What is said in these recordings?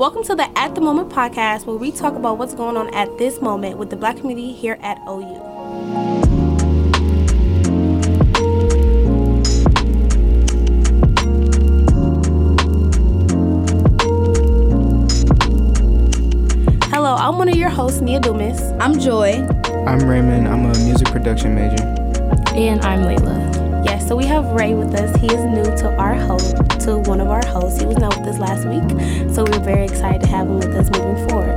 Welcome to the At the Moment podcast, where we talk about what's going on at this moment with the black community here at OU. Hello, I'm one of your hosts, Nia Dumas. I'm Joi. I'm Raymond. I'm a music production major. And I'm Lailah. Yes, so we have Ray with us. He is new to our host, to one of our hosts. He was not with us last week, so we're very excited to have him with us moving forward.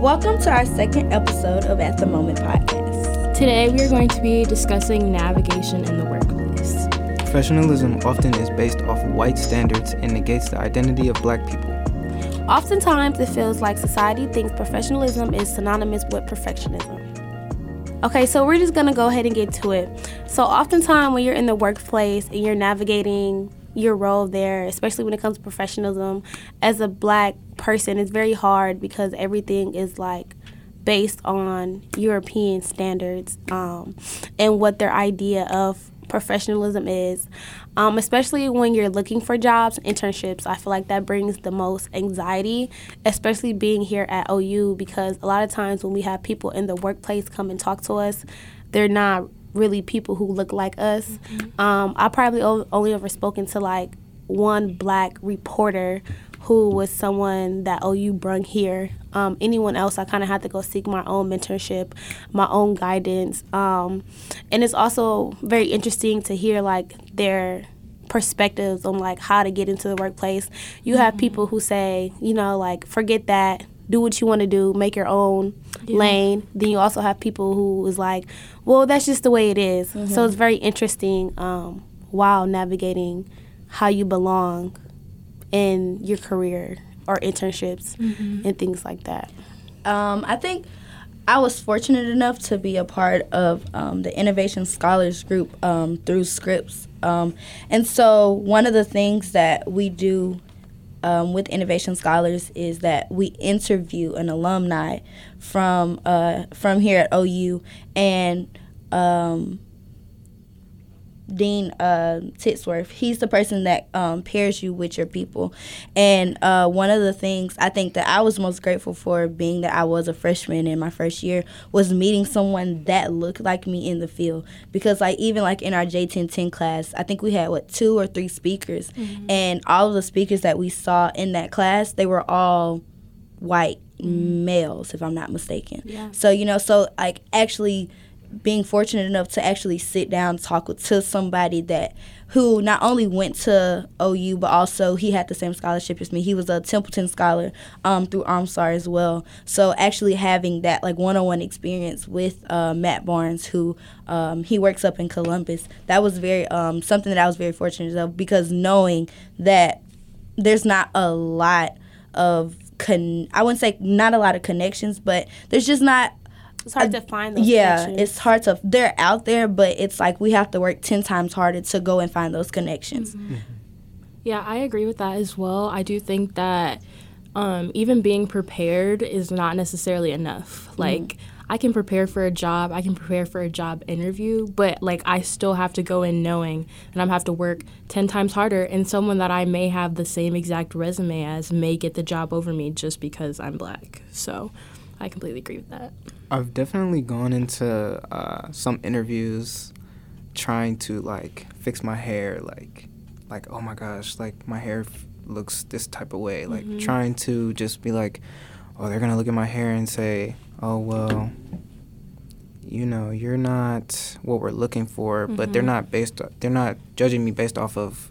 Welcome to our second episode of At the Moment podcast. Today we are going to be discussing navigation in the workplace. Professionalism often is based off white standards and negates the identity of black people. Oftentimes, it feels like society thinks professionalism is synonymous with perfectionism. Okay, so we're just gonna go ahead and get to it. So, oftentimes, when you're in the workplace and you're navigating your role there, especially when it comes to professionalism, as a black person, it's very hard because everything is like based on European standards um, and what their idea of professionalism is, um, especially when you're looking for jobs, internships. I feel like that brings the most anxiety, especially being here at OU, because a lot of times when we have people in the workplace come and talk to us, they're not really people who look like us. Mm-hmm. Um, I probably o- only ever spoken to like one black reporter who was someone that OU brung here. Um, anyone else, I kind of had to go seek my own mentorship, my own guidance. Um, and it's also very interesting to hear like their perspectives on like how to get into the workplace. You have mm-hmm. people who say, you know, like forget that, do what you want to do, make your own yeah. lane. Then you also have people who is like, well, that's just the way it is. Mm-hmm. So it's very interesting um, while navigating how you belong in your career or internships mm-hmm. and things like that? Um, I think I was fortunate enough to be a part of um, the Innovation Scholars Group um, through Scripps. Um, and so, one of the things that we do um, with Innovation Scholars is that we interview an alumni from uh, from here at OU and um, Dean uh, Titsworth. He's the person that um, pairs you with your people. And uh, one of the things I think that I was most grateful for, being that I was a freshman in my first year, was meeting someone that looked like me in the field. Because like even like in our J1010 class, I think we had what two or three speakers, mm-hmm. and all of the speakers that we saw in that class, they were all white mm-hmm. males, if I'm not mistaken. Yeah. So you know, so like actually being fortunate enough to actually sit down talk to somebody that who not only went to OU but also he had the same scholarship as me. He was a Templeton scholar um, through Armstar as well. So actually having that like one-on-one experience with uh, Matt Barnes, who um, he works up in Columbus, that was very um, something that I was very fortunate of because knowing that there's not a lot of con- I wouldn't say not a lot of connections, but there's just not it's hard uh, to find those. Yeah, it's hard to. They're out there, but it's like we have to work ten times harder to go and find those connections. Mm-hmm. Yeah, I agree with that as well. I do think that um, even being prepared is not necessarily enough. Mm-hmm. Like. I can prepare for a job, I can prepare for a job interview, but like I still have to go in knowing that I'm have to work 10 times harder and someone that I may have the same exact resume as may get the job over me just because I'm black. So, I completely agree with that. I've definitely gone into uh, some interviews trying to like fix my hair, like, like oh my gosh, like my hair f- looks this type of way, like mm-hmm. trying to just be like, oh, they're gonna look at my hair and say, oh well, you know, you're not what we're looking for, mm-hmm. but they're mm-hmm. not based, they're not judging me based off of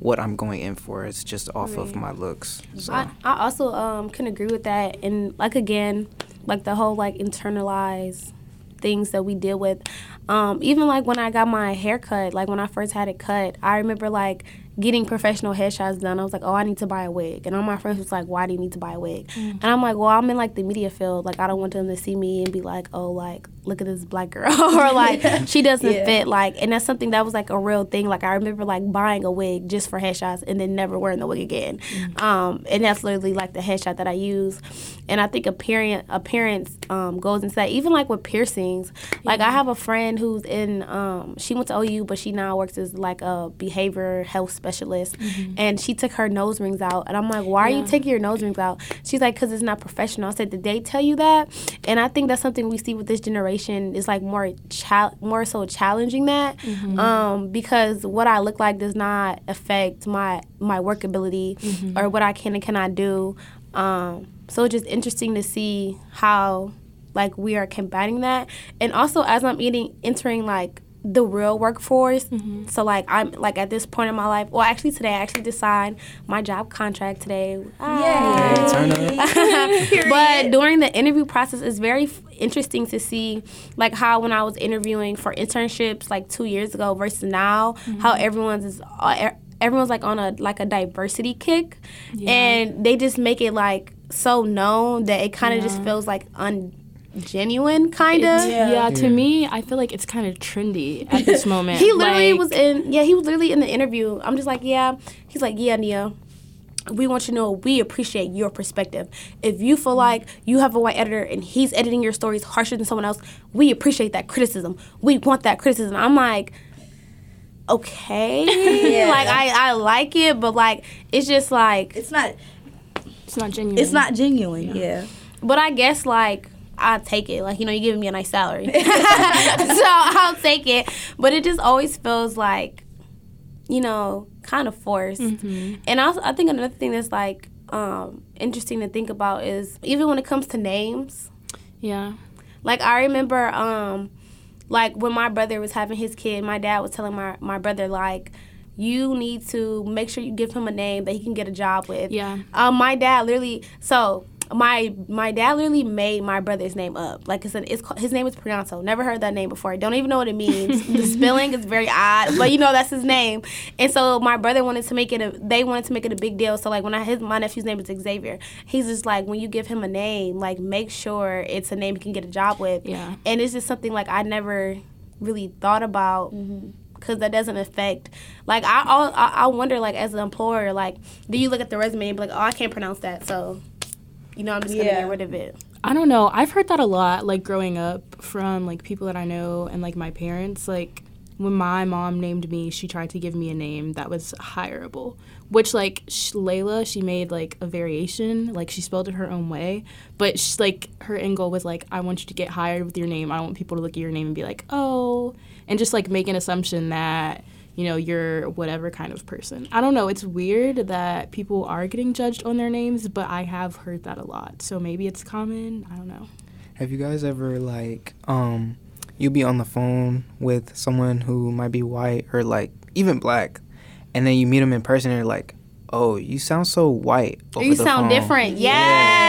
what I'm going in for. It's just off right. of my looks. So. I, I also um, can agree with that. And like again, like the whole like internalized things that we deal with. Um, even like when I got my hair cut, like when I first had it cut, I remember like getting professional headshots done, I was like, oh, I need to buy a wig. And all my friends was like, why do you need to buy a wig? Mm-hmm. And I'm like, well, I'm in like the media field. Like, I don't want them to see me and be like, oh, like, look at this black girl. or like, she doesn't yeah. fit. Like, and that's something that was like a real thing. Like, I remember like buying a wig just for headshots and then never wearing the wig again. Mm-hmm. Um, and that's literally like the headshot that I use. And I think appearance, appearance um, goes into that. Even like with piercings. Like, I have a friend who's in, um, she went to OU, but she now works as like a behavior health specialist, and she took her nose rings out, and I'm like, why are you taking your nose rings out? She's like, because it's not professional. I said, did they tell you that? And I think that's something we see with this generation is like more chal- more so challenging that, um, because what I look like does not affect my my work ability or what I can and cannot do. Um, so it's just interesting to see how like we are combating that, and also as I'm eating entering like the real workforce. So like I'm like at this point in my life. Well, actually today I actually just signed my job contract today. Hey, turn up. but during the interview process, it's very f- interesting to see like how when I was interviewing for internships like two years ago versus now, how everyone's is uh, e- everyone's like on a like a diversity kick, and they just make it like so known that it kind of just feels like ungenuine, kind of. Yeah. Yeah. to me, I feel like it's kind of trendy at this moment. He literally Like, was in. Yeah, he was literally in the interview. I'm just like, yeah. He's like, yeah, Nia. We want you to know we appreciate your perspective. If you feel mm. like you have a white editor and he's editing your stories harsher than someone else, we appreciate that criticism. We want that criticism. I'm like, okay, Yeah. like I, I like it, but like it's just like, It's not. It's not genuine. It's not genuine. Yeah. but I guess like I take it. Like you know, you're giving me a nice salary, so I'll take it. But it just always feels like, you know, kind of forced. And also, I think another thing that's like um, interesting to think about is even when it comes to names. Yeah. Like I remember, um, like when my brother was having his kid, my dad was telling my my brother like. You need to make sure you give him a name that he can get a job with. Yeah. Um, my dad literally. So my my dad literally made my brother's name up. Like it's an, it's called, his name is Prianto. Never heard that name before. I Don't even know what it means. the spelling is very odd, but you know that's his name. And so my brother wanted to make it a. They wanted to make it a big deal. So like when I his my nephew's name is Xavier. He's just like when you give him a name, like make sure it's a name he can get a job with. Yeah. And it's just something like I never really thought about mm-hmm. because that doesn't affect like I, I I wonder like as an employer like do you look at the resume and be like oh I can't pronounce that so you know I'm just gonna Yeah. get rid of it I don't know. I've heard that a lot, like growing up from like people that I know and like my parents. Like when my mom named me, she tried to give me a name that was hireable, which like sh- Lailah, she made like a variation, like she spelled it her own way, but sh- like her end goal was like, I want you to get hired with your name. I want people to look at your name and be like, oh, and just like make an assumption that you know, you're whatever kind of person. I don't know. It's weird that people are getting judged on their names, but I have heard that a lot. So maybe it's common. I don't know. Have you guys ever like um you'll be on the phone with someone who might be white or like even black and then you meet them in person and you're like, "Oh, you sound so white." over you the sound phone." different Yeah.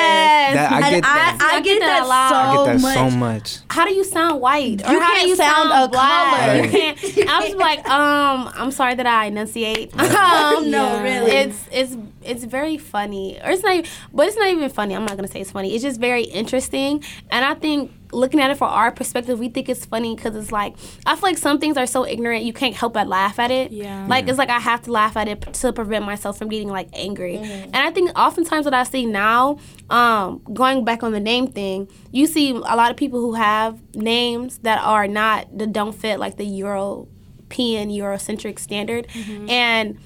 Yes That- I And get that. I, I, I get get that that, a. I so get that much. so much. how do you sound white or You how do can't you sound sound, a black color. you can't I'm just like um I'm sorry that I enunciate um, No, Yeah. really. it's it's it's very funny or it's not even, but it's not even funny i'm not gonna say it's funny it's just very interesting and i think looking at it from our perspective we think it's funny because it's like i feel like some things are so ignorant you can't help but laugh at it. Yeah. like it's like i have to laugh at it to prevent myself from getting like angry. And i think oftentimes what i see now um going back on the name thing you see a lot of people who have names that are not that don't fit like the european eurocentric standard and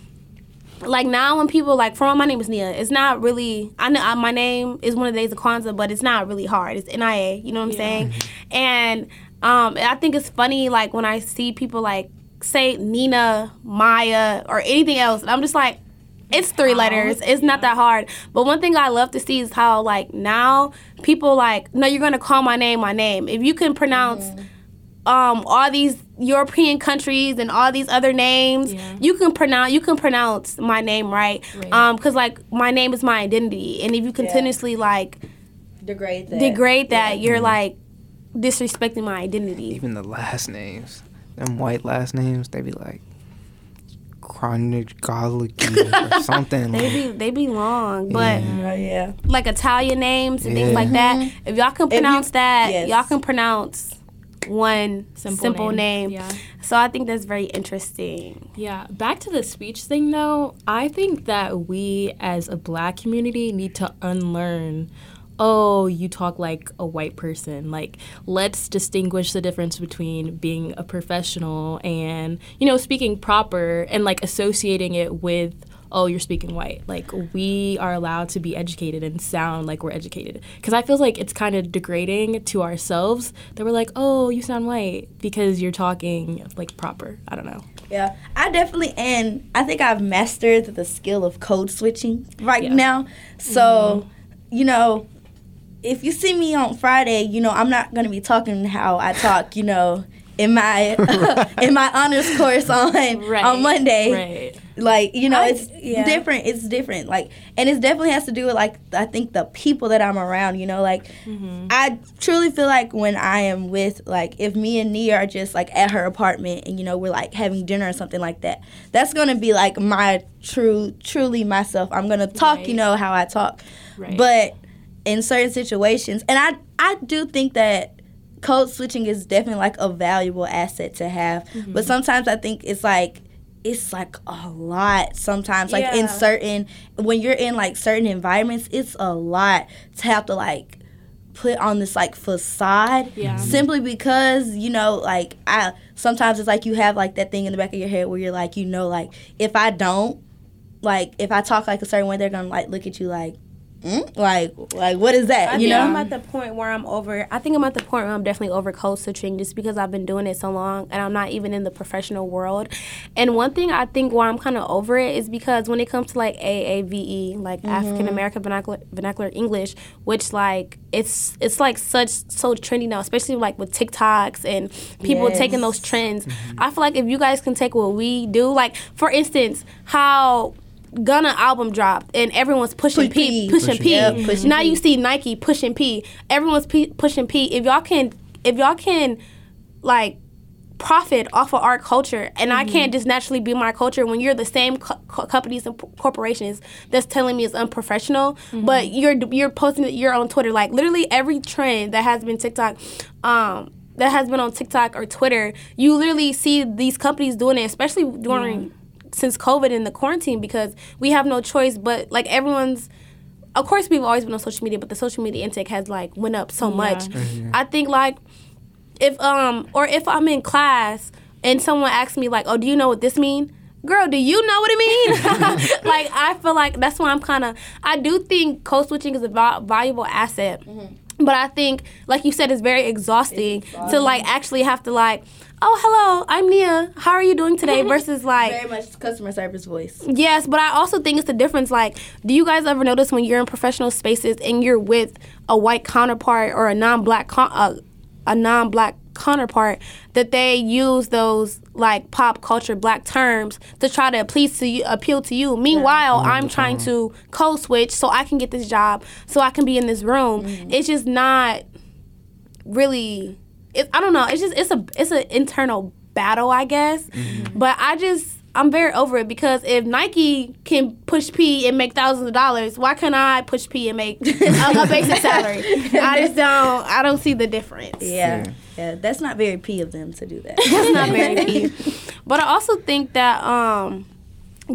like now when people like from my name is Nia, it's not really I know uh, my name is one of the days of Kwanzaa, but it's not really hard. It's NIA, you know what I'm saying? And um, I think it's funny like when I see people like say Nina, Maya, or anything else, and I'm just like. It's three letters. It's not that hard. But one thing I love to see is how like now people like no, you're gonna call my name my name. If you can pronounce um all these European countries and all these other names, Yeah. you can pronounce you can pronounce my name right. Right. Um, cause like my name is my identity, and if you continuously like Degrade that. degrade that, you're like disrespecting my identity. Even the last names, them white last names, they be like Chronicology or something. They like, be they be long, but Yeah. yeah. like Italian names and things like that. If y'all can If you- pronounce that, yes. y'all can pronounce one simple, name. Yeah. So I think that's very interesting. Yeah. Back to the speech thing though, I think that we as a black community need to unlearn oh, you talk like a white person. Like, let's distinguish the difference between being a professional and, you know, speaking proper and like associating it with, oh, you're speaking white. Like, we are allowed to be educated and sound like we're educated. Because I feel like it's kind of degrading to ourselves that we're like, oh, you sound white because you're talking like proper. I don't know. Yeah, I definitely and I think I've mastered the skill of code switching right Yeah. now. So, mm-hmm. you know, if you see me on Friday, you know, I'm not going to be talking how I talk, you know, in my in my honors course on on Monday. Right. Like, you know, I- it's yeah. different. It's different. Like, and it definitely has to do with like I think the people that I'm around, you know, like mm-hmm. I truly feel like when I am with like if me and Nia are just like at her apartment and you know we're like having dinner or something like that, that's gonna be like my true truly myself. I'm gonna talk, you know, how I talk. Right. But in certain situations, and I I do think that code switching is definitely like a valuable asset to have. Mm-hmm. But sometimes I think it's like it's like a lot sometimes like in certain when you're in like certain environments it's a lot to have to like put on this like facade Yeah. Mm-hmm. simply because you know like i sometimes it's like you have like that thing in the back of your head where you're like you know like if i don't like if i talk like a certain way they're gonna like look at you like mm? like like what is that I you think know I'm at the point where I'm over. I think I'm at the point where I'm definitely over code switching just because I've been doing it so long and I'm not even in the professional world. And one thing I think why I'm kind of over it is because when it comes to like AAVE, E, like Mm-hmm. African American vernacular, vernacular English, which like it's it's like such so trendy now, especially like with TikToks and people Yes. taking those trends. I feel like if you guys can take what we do, like for instance, how. Gunna album dropped and everyone's pushing Push P, P. pushing Pushing P. Yep, pushing now P. you see Nike pushing P. Everyone's P, pushing P. If y'all can, if y'all can, like profit off of our culture, and I can't just naturally be my culture when you're the same co- co- companies and p- corporations that's telling me it's unprofessional, but you're you're posting it you're on Twitter. Like literally every trend that has been TikTok, um, that has been on TikTok or Twitter, you literally see these companies doing it, especially during since COVID and the quarantine because we have no choice. But like everyone's of course we've always been on social media, but the social media intake has like went up so much. I think like if um or if I'm in class and someone asks me like, "Oh, do you know what this mean?" Girl, do you know what it mean? like I feel like that's why I'm kind of I do think code switching is a val- valuable asset. But I think, like you said, it's very exhausting, to like actually have to like, oh hello, I'm Nia. How are you doing today? Versus like, very much customer service voice Yes, but I also think it's the difference. Like, do you guys ever notice when you're in professional spaces and you're with a white counterpart or a non-black con- uh, a non-black counterpart that they use those like pop culture black terms to try to please to you, appeal to you. Meanwhile, I'm trying to code switch so I can get this job, so I can be in this room. Mm-hmm. It's just not really it, I don't know. It's just it's a it's an internal battle, I guess. Mm-hmm. But I just I'm very over it because if Nike can push P and make thousands of dollars, why can't I push P and make a, a basic salary? I just don't I don't see the difference. yeah yeah that's not very p of them to do that That's not very P. But I also think that um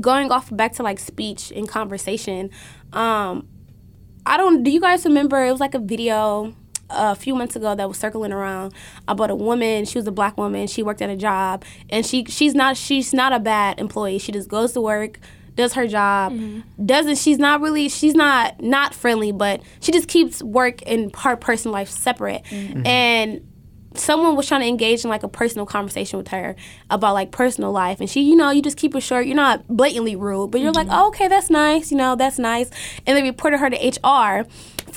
going off back to like speech and conversation, um I don't do you guys remember it was like a video a few months ago that was circling around about a woman. She was a black woman. She worked at a job, and she she's not she's not a bad employee. She just goes to work, does her job, mm-hmm. doesn't she's not really she's not not friendly, but she just keeps work and her personal life separate. Mm-hmm. And someone was trying to engage in like a personal conversation with her about like personal life and she you know you just keep it short you're not blatantly rude but you're like mm-hmm. oh, okay that's nice you know that's nice and they reported her to hr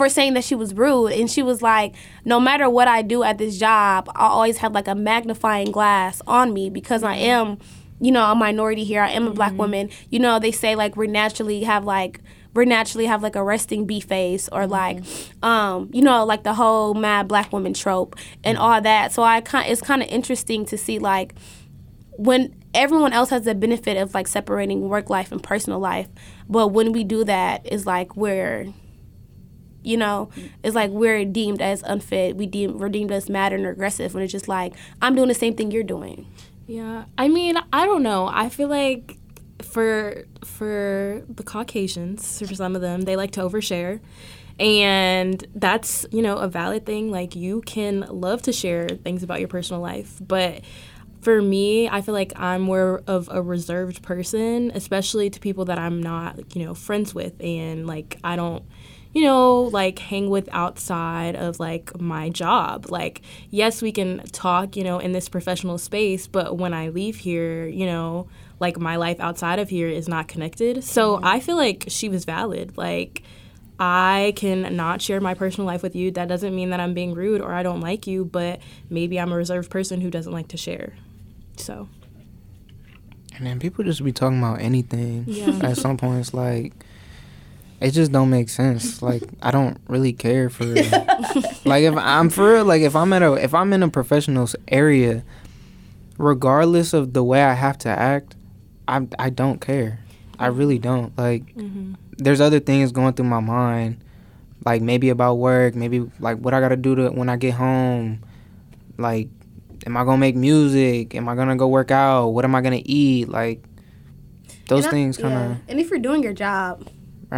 for saying that she was rude and she was like no matter what i do at this job i always have like a magnifying glass on me because i am you know a minority here. I am a black mm-hmm. woman. You know they say like we naturally have like we naturally have like a resting bee face or mm-hmm. like um you know like the whole mad black woman trope and mm-hmm. all that. So i kind it's kind of interesting to see like when everyone else has the benefit of like separating work life and personal life but when we do that it's like we're you know it's like we're deemed as unfit we deem we're deemed as mad and aggressive when it's just like i'm doing the same thing you're doing Yeah, I mean, I don't know. I feel like for for the Caucasians, for some of them, they like to overshare, And that's, you know, a valid thing. Like, you can love to share things about your personal life, but for me, I feel like I'm more of a reserved person, especially to people that I'm not, you know, friends with. And like, I don't, you know, like hang with outside of like my job. Like, yes, we can talk, you know, in this professional space, but when I leave here, you know, like my life outside of here is not connected. So mm-hmm. I feel like she was valid. Like, I can not share my personal life with you. That doesn't mean that I'm being rude or I don't like you, but maybe I'm a reserved person who doesn't like to share. So. And then people just be talking about anything. Yeah. At some point, it's like it just don't make sense. Like I don't really care for like if I'm for real, like if I'm at a if I'm in a professional's area, regardless of the way I have to act, I I don't care. I really don't. Like Mm-hmm. there's other things going through my mind, like maybe about work, maybe like what I gotta do to when I get home, like am I gonna make music? Am I gonna go work out? What am I gonna eat? Like those And things kind of yeah. And if you're doing your job,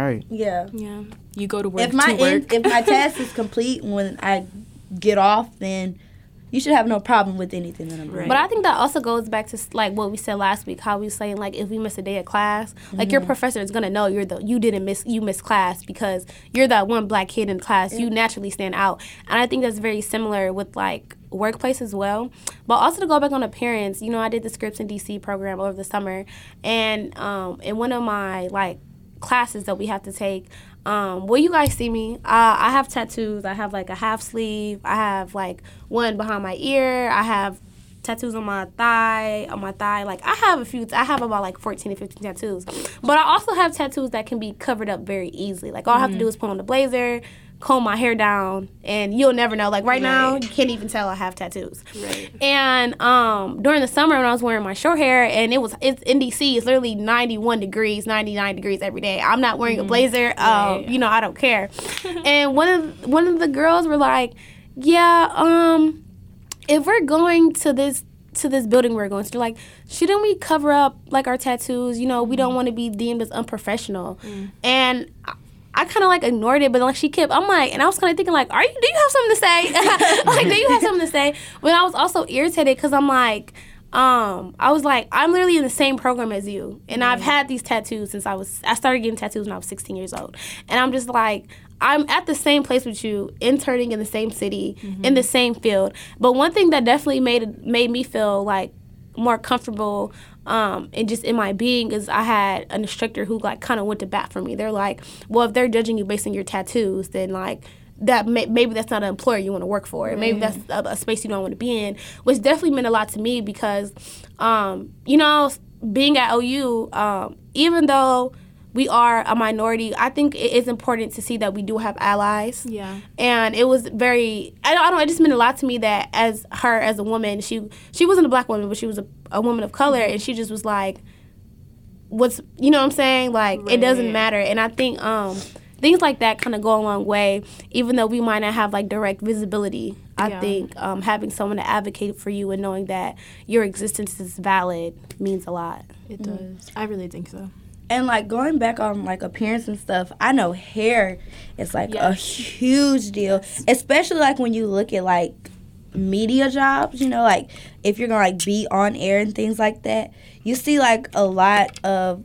right. Yeah. Yeah. You go to work If my to work. end, if my task is complete when I get off, then you should have no problem with anything that I'm doing. Right. But I think that also goes back to like what we said last week, how we were saying like if we miss a day of class, like your professor is gonna know you're the you didn't miss you missed class because you're that one black kid in class. You naturally stand out, and I think that's very similar with like workplace as well. But also to go back on appearance, you know, I did the Scripps in DC program over the summer, and um, in one of my like classes that we have to take. Um, will you guys see me? Uh, I have tattoos. I have like a half sleeve. I have like one behind my ear. I have tattoos on my thigh, on my thigh. Like I have a few. I have about like fourteen to fifteen tattoos. But I also have tattoos that can be covered up very easily. Like all I have to do is put on the blazer, comb my hair down, and you'll never know. Like right, now, you can't even tell I have tattoos. Right. And um, during the summer when I was wearing my short hair, and it was it's in DC, it's literally 91 degrees, 99 degrees every day. I'm not wearing a blazer. Um, Right. you know, I don't care. and one of one of the girls were like, "Yeah, um, if we're going to this." To this building we're going to, they're like, shouldn't we cover up like our tattoos? You know, we don't want to be deemed as unprofessional. And I, kind of like ignored it, but like she kept, I'm like, and I was kind of thinking like, are you? Do you have something to say? like, do you have something to say? But I was also irritated because I'm like, um, I was like, I'm literally in the same program as you, and I've had these tattoos since I was. I started getting tattoos when I was 16 years old, and I'm just like, I'm at the same place with you, interning in the same city, in the same field. But one thing that definitely made it- made me feel like more comfortable um, and just in my being is I had an instructor who like kind of went to bat for me. They're like, well, if they're judging you based on your tattoos, then like that may, maybe that's not an employer you want to work for. Maybe that's a, a space you don't want to be in, which definitely meant a lot to me because, um, you know, being at OU, um, even though we are a minority, I think it is important to see that we do have allies Yeah. and it was very I don't, I don't it just meant a lot to me that as her as a woman she she wasn't a black woman but she was a, a woman of color and she just was like what's you know what I'm saying like it doesn't matter and I think um things like that kind of go a long way even though we might not have like direct visibility I Yeah. think um, having someone to advocate for you and knowing that your existence is valid means a lot It does. I really think so. And like going back on like appearance and stuff, I know hair is like a huge deal, especially like when you look at like media jobs. You know, like if you're gonna like be on air and things like that, you see like a lot of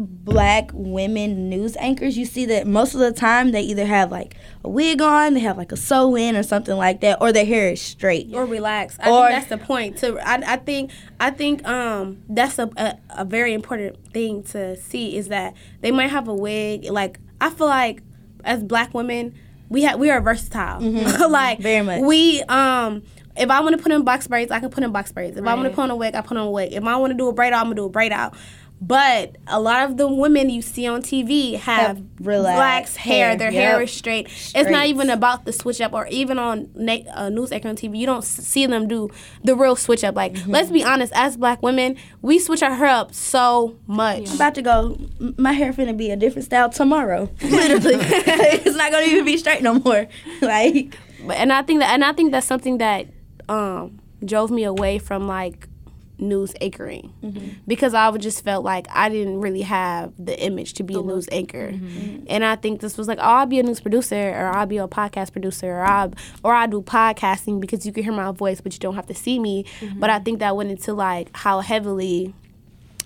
black women news anchors. You see that most of the time they either have like a wig on, they have like a sew in or something like that, or their hair is straight. or relax. I Or- think that's the point. To I, I think I think um that's a, a a very important thing to see is that they might have a wig. Like I feel like as black women, we have we are versatile. like Very much. We um. If I want to put in box braids, I can put in box braids. If I want to put on a wig, I put on a wig. If I want to do a braid out, I'm gonna do a braid out. But a lot of the women you see on TV have, Have relaxed hair. hair, Their hair is straight. It's not even about the switch up, or even on na- uh, news anchor on TV, you don't see them do the real switch up. Like, Mm-hmm. let's be honest, as black women, we switch our hair up so much. I'm about to go. My hair finna be a different style tomorrow. Literally, it's not gonna even be straight no more. Like, and I think that, and I think that's something that um, drove me away from like news anchoring mm-hmm. because I would just felt like I didn't really have the image to be the a news anchor, mm-hmm. and I think this was like, oh, I'll be a news producer, or I'll be a podcast producer, or I'll, or I'll do podcasting because you can hear my voice, but you don't have to see me. Mm-hmm. But I think that went into like how heavily,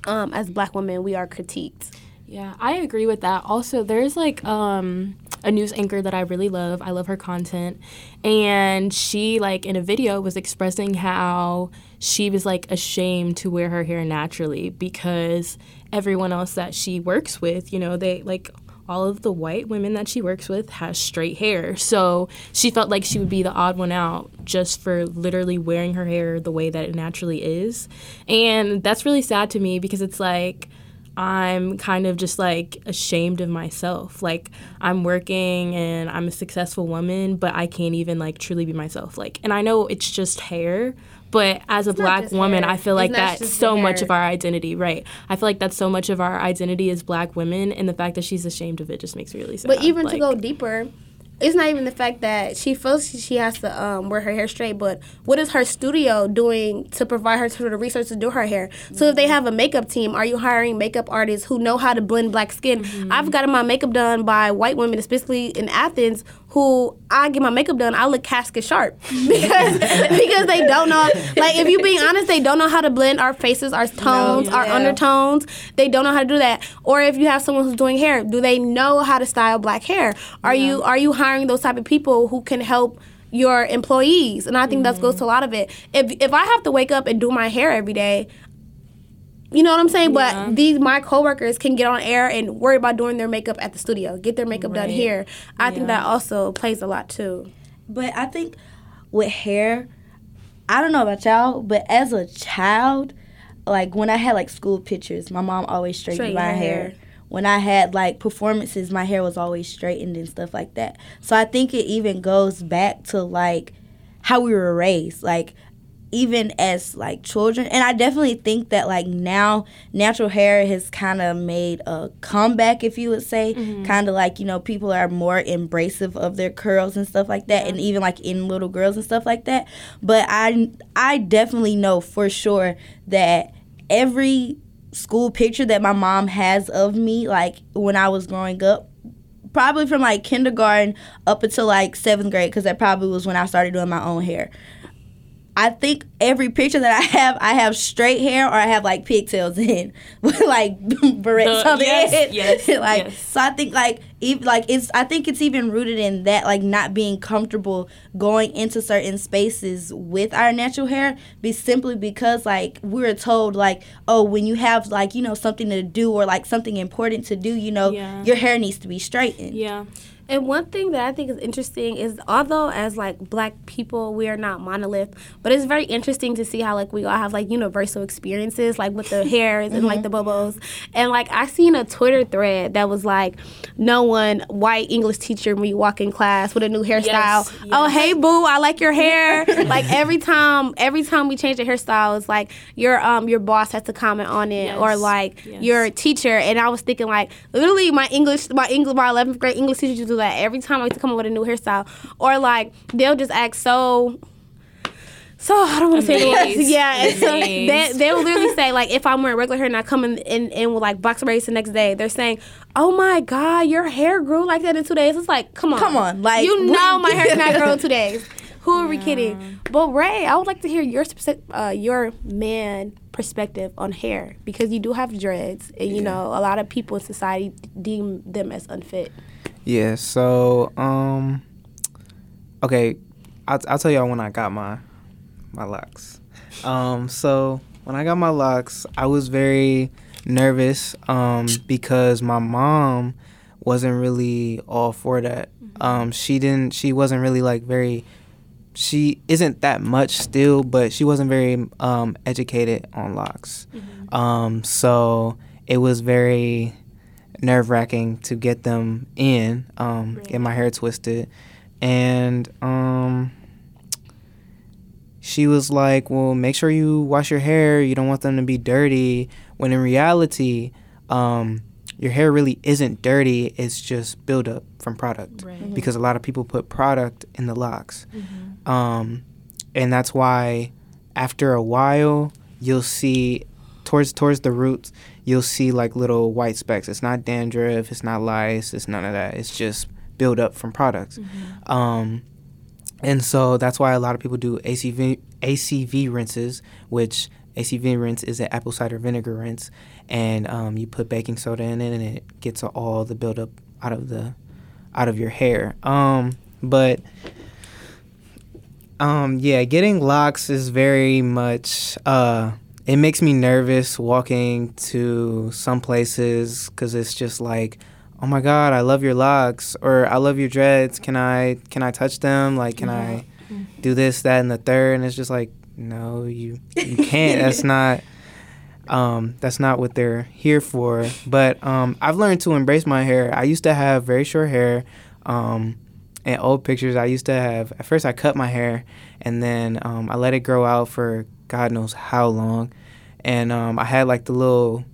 um, as Black women, we are critiqued. Yeah, I agree with that. Also, there's like um a news anchor that I really love. I love her content. And she like in a video was expressing how she was like ashamed to wear her hair naturally because everyone else that she works with, you know, they like all of the white women that she works with has straight hair. So she felt like she would be the odd one out just for literally wearing her hair the way that it naturally is. And that's really sad to me because it's like I'm kind of just like ashamed of myself. Like I'm working and I'm a successful woman, but I can't even like truly be myself. Like and I know it's just hair, but as it's a black woman, hair. I feel like that's so much of our identity, right? I feel like that's so much of our identity as black women and the fact that she's ashamed of it just makes me really sad. But even like, to go deeper, it's not even the fact that she feels she has to um, wear her hair straight, but what is her studio doing to provide her to the resources to do her hair? Mm-hmm. So if they have a makeup team, are you hiring makeup artists who know how to blend black skin? Mm-hmm. I've gotten my makeup done by white women, especially in Athens, who I get my makeup done, I look casket sharp because because they don't know. Like if you being honest, they don't know how to blend our faces, our tones, no, yeah. our undertones. They don't know how to do that. Or if you have someone who's doing hair, do they know how to style black hair? Are yeah. you are you hiring those type of people who can help? your employees and i think mm-hmm. that goes to a lot of it if if i have to wake up and do my hair every day you know what I'm saying? Yeah. But these my coworkers can get on air and worry about doing their makeup at the studio, get their makeup right. done here. I yeah. think that also plays a lot too. But I think with hair, I don't know about y'all, but as a child, like when I had like school pictures, my mom always straightened Straight my hair. hair. When I had like performances, my hair was always straightened and stuff like that. So I think it even goes back to like how we were raised. Like even as like children and i definitely think that like now natural hair has kind of made a comeback if you would say mm-hmm. kind of like you know people are more embracive of their curls and stuff like that yeah. and even like in little girls and stuff like that but i i definitely know for sure that every school picture that my mom has of me like when i was growing up probably from like kindergarten up until like seventh grade because that probably was when i started doing my own hair I think every picture that I have, I have straight hair or I have like pigtails in, with like barrettes on the yes, head. Yes, like yes. so, I think like even like it's. I think it's even rooted in that like not being comfortable going into certain spaces with our natural hair, be simply because like we're told like oh when you have like you know something to do or like something important to do, you know yeah. your hair needs to be straightened. Yeah. And one thing that I think is interesting is although as like black people we are not monolith, but it's very interesting to see how like we all have like universal experiences like with the hairs mm-hmm. and like the mm-hmm. bubbles. And like I seen a Twitter thread that was like no one white English teacher me walk in class with a new hairstyle. Yes, yes. Oh hey boo, I like your hair. like every time every time we change the hairstyle it's like your um your boss has to comment on it yes. or like your teacher and I was thinking like literally my English my English my 11th grade English teacher do that every time I used to come up with a new hairstyle. Or like they'll just act so so I don't want to say the words. Yeah, so they they will literally say like if I'm wearing regular hair and I come in, in, in with like box braids the next day, they're saying, "Oh my god, your hair grew like that in two days." It's like, come on, come on, like you know my hair's not grow in two days. Who are yeah. we kidding? But Ray, I would like to hear your uh, your man perspective on hair because you do have dreads, and you yeah. know a lot of people in society deem them as unfit. Yeah. So, um, okay, I'll, I'll tell y'all when I got my my locks. Um, so when I got my locks, I was very nervous um, because my mom wasn't really all for that. Mm-hmm. Um, she didn't. She wasn't really like very. She isn't that much still, but she wasn't very um, educated on locks. Mm-hmm. Um, so it was very nerve wracking to get them in, um, right. get my hair twisted. And um, she was like, Well, make sure you wash your hair. You don't want them to be dirty. When in reality, um, your hair really isn't dirty. It's just buildup from product. Right. Mm-hmm. Because a lot of people put product in the locks. Mm-hmm. Um, and that's why after a while, you'll see towards towards the roots, you'll see like little white specks. It's not dandruff, it's not lice, it's none of that. It's just build up from products. Mm-hmm. Um, and so that's why a lot of people do ACV ACV rinses, which ACV rinse is an apple cider vinegar rinse, and um, you put baking soda in it, and it gets all the buildup out of the out of your hair. Um, but um, yeah, getting locks is very much. Uh, it makes me nervous walking to some places because it's just like, oh my god, I love your locks or I love your dreads. Can I can I touch them? Like, can I do this, that, and the third? And it's just like, no, you you can't. that's not. Um, that's not what they're here for. But um, I've learned to embrace my hair. I used to have very short hair. Um, in old pictures, I used to have. At first, I cut my hair, and then um, I let it grow out for God knows how long. And um, I had like the little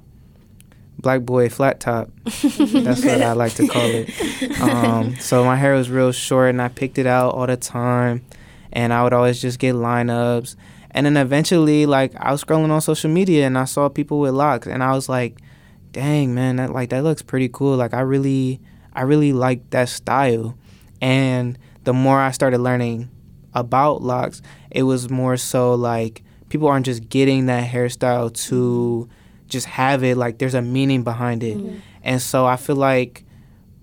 black boy flat top. That's what I like to call it. Um, so my hair was real short, and I picked it out all the time. And I would always just get lineups. And then eventually, like I was scrolling on social media, and I saw people with locks, and I was like, "Dang, man, that like that looks pretty cool. Like I really, I really like that style." And the more I started learning about locks, it was more so like people aren't just getting that hairstyle to just have it. Like there's a meaning behind it. And so I feel like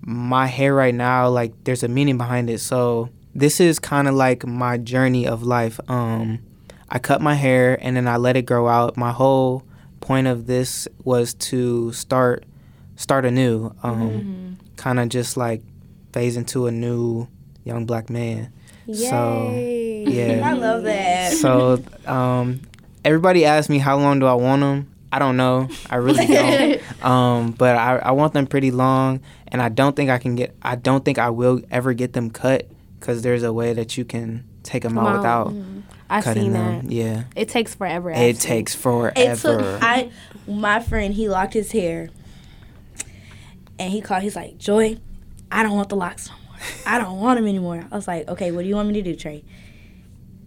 my hair right now, like there's a meaning behind it. So this is kind of like my journey of life. Um, I cut my hair and then I let it grow out. My whole point of this was to start start anew. Um, kind of just like phase into a new young black man. So Yay. Yeah. I love that. So um, everybody asks me how long do I want them. I don't know. I really don't. um, but I, I want them pretty long, and I don't think I can get. I don't think I will ever get them cut because there's a way that you can take them out without I've cutting seen them. that. Yeah, It takes forever. it takes forever. It took I my friend he locked his hair and he called he's like, Joi, I don't want the locks no more. I don't want them anymore. I was like, Okay, what do you want me to do, Trey?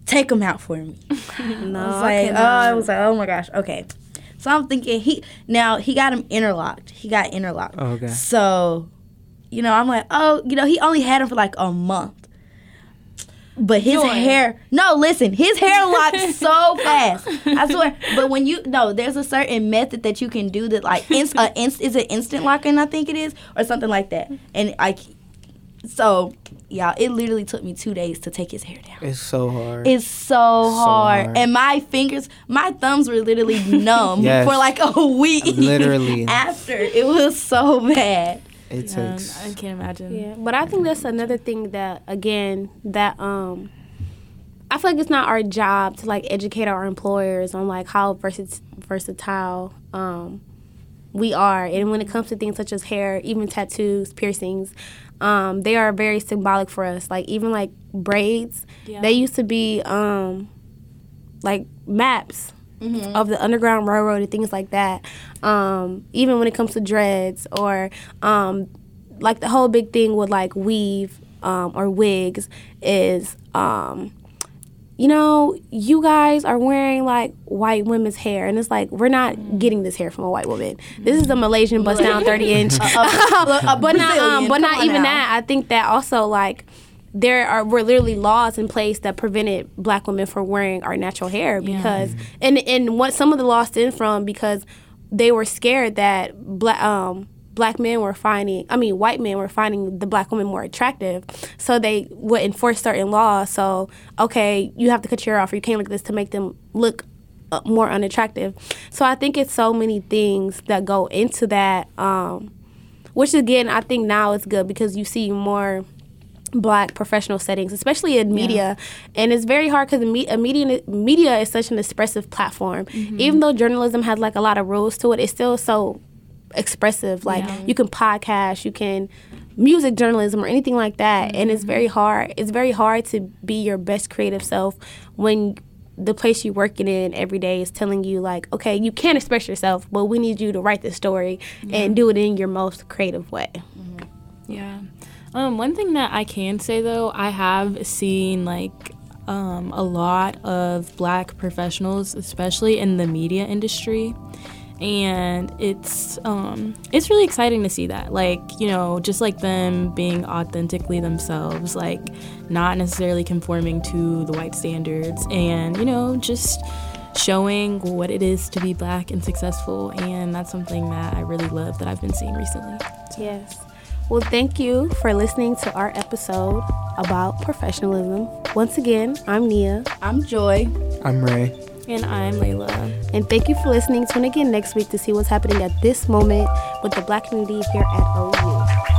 Take them out for me. No, I was I like, oh. I was like, oh my gosh, okay. So I'm thinking he now he got him interlocked. He got interlocked. Oh, okay. So, you know, I'm like, oh, you know, he only had him for like a month. But his Joi. hair, no, listen, his hair locks so fast. I swear. But when you, no, there's a certain method that you can do that, like, inst, uh, inst, is it instant locking? I think it is, or something like that. And I, so, yeah, it literally took me two days to take his hair down. It's so hard. It's so hard. hard. And my fingers, my thumbs were literally numb Yes. for like a week. Literally. After. It was so bad. it Yeah, takes. I can't imagine. Yeah, but I think that's another thing that again that um I feel like it's not our job to like educate our employers on like how versa- versatile um we are and when it comes to things such as hair, even tattoos, piercings, um they are very symbolic for us. Like even like braids, Yeah. they used to be um like maps of the Underground Railroad and things like that. Um, even when it comes to dreads or um, like the whole big thing with like weave um, or wigs is um, you know you guys are wearing like white women's hair and it's like we're not getting this hair from a white woman. This is a malaysian bust down 30 inch. A but not um, but not even now. that. I think that also like there are were literally laws in place that prevented black women from wearing our natural hair because and and what some of the laws stem from because they were scared that black um black men were finding i mean white men were finding the black women more attractive. So they would enforce certain laws. So okay you have to cut your hair off or you can't look at this to make them look uh, more unattractive. So i think it's so many things that go into that um which again i think now is good because you see more black professional settings, especially in media. And it's very hard because me- a media media is such an expressive platform. Even though journalism has like a lot of rules to it, it's still so expressive. Like Yeah. you can podcast, you can music journalism or anything like that, and it's very hard. It's very hard to be your best creative self when the place you're working in every day is telling you like, okay, you can't express yourself, but we need you to write this story and do it in your most creative way. Yeah. Um, one thing that I can say though, I have seen like um, a lot of black professionals, especially in the media industry. And it's um, it's really exciting to see that, like you know, just like them being authentically themselves, like not necessarily conforming to the white standards, and you know, just showing what it is to be black and successful. And that's something that I really love that I've been seeing recently. Yes. Well, thank you for listening to our episode about professionalism. Once again, I'm Nia. I'm Joi. I'm Ray. And I'm Lailah. And thank you for listening. Tune in again next week to see what's happening at this moment with the black community here at OU.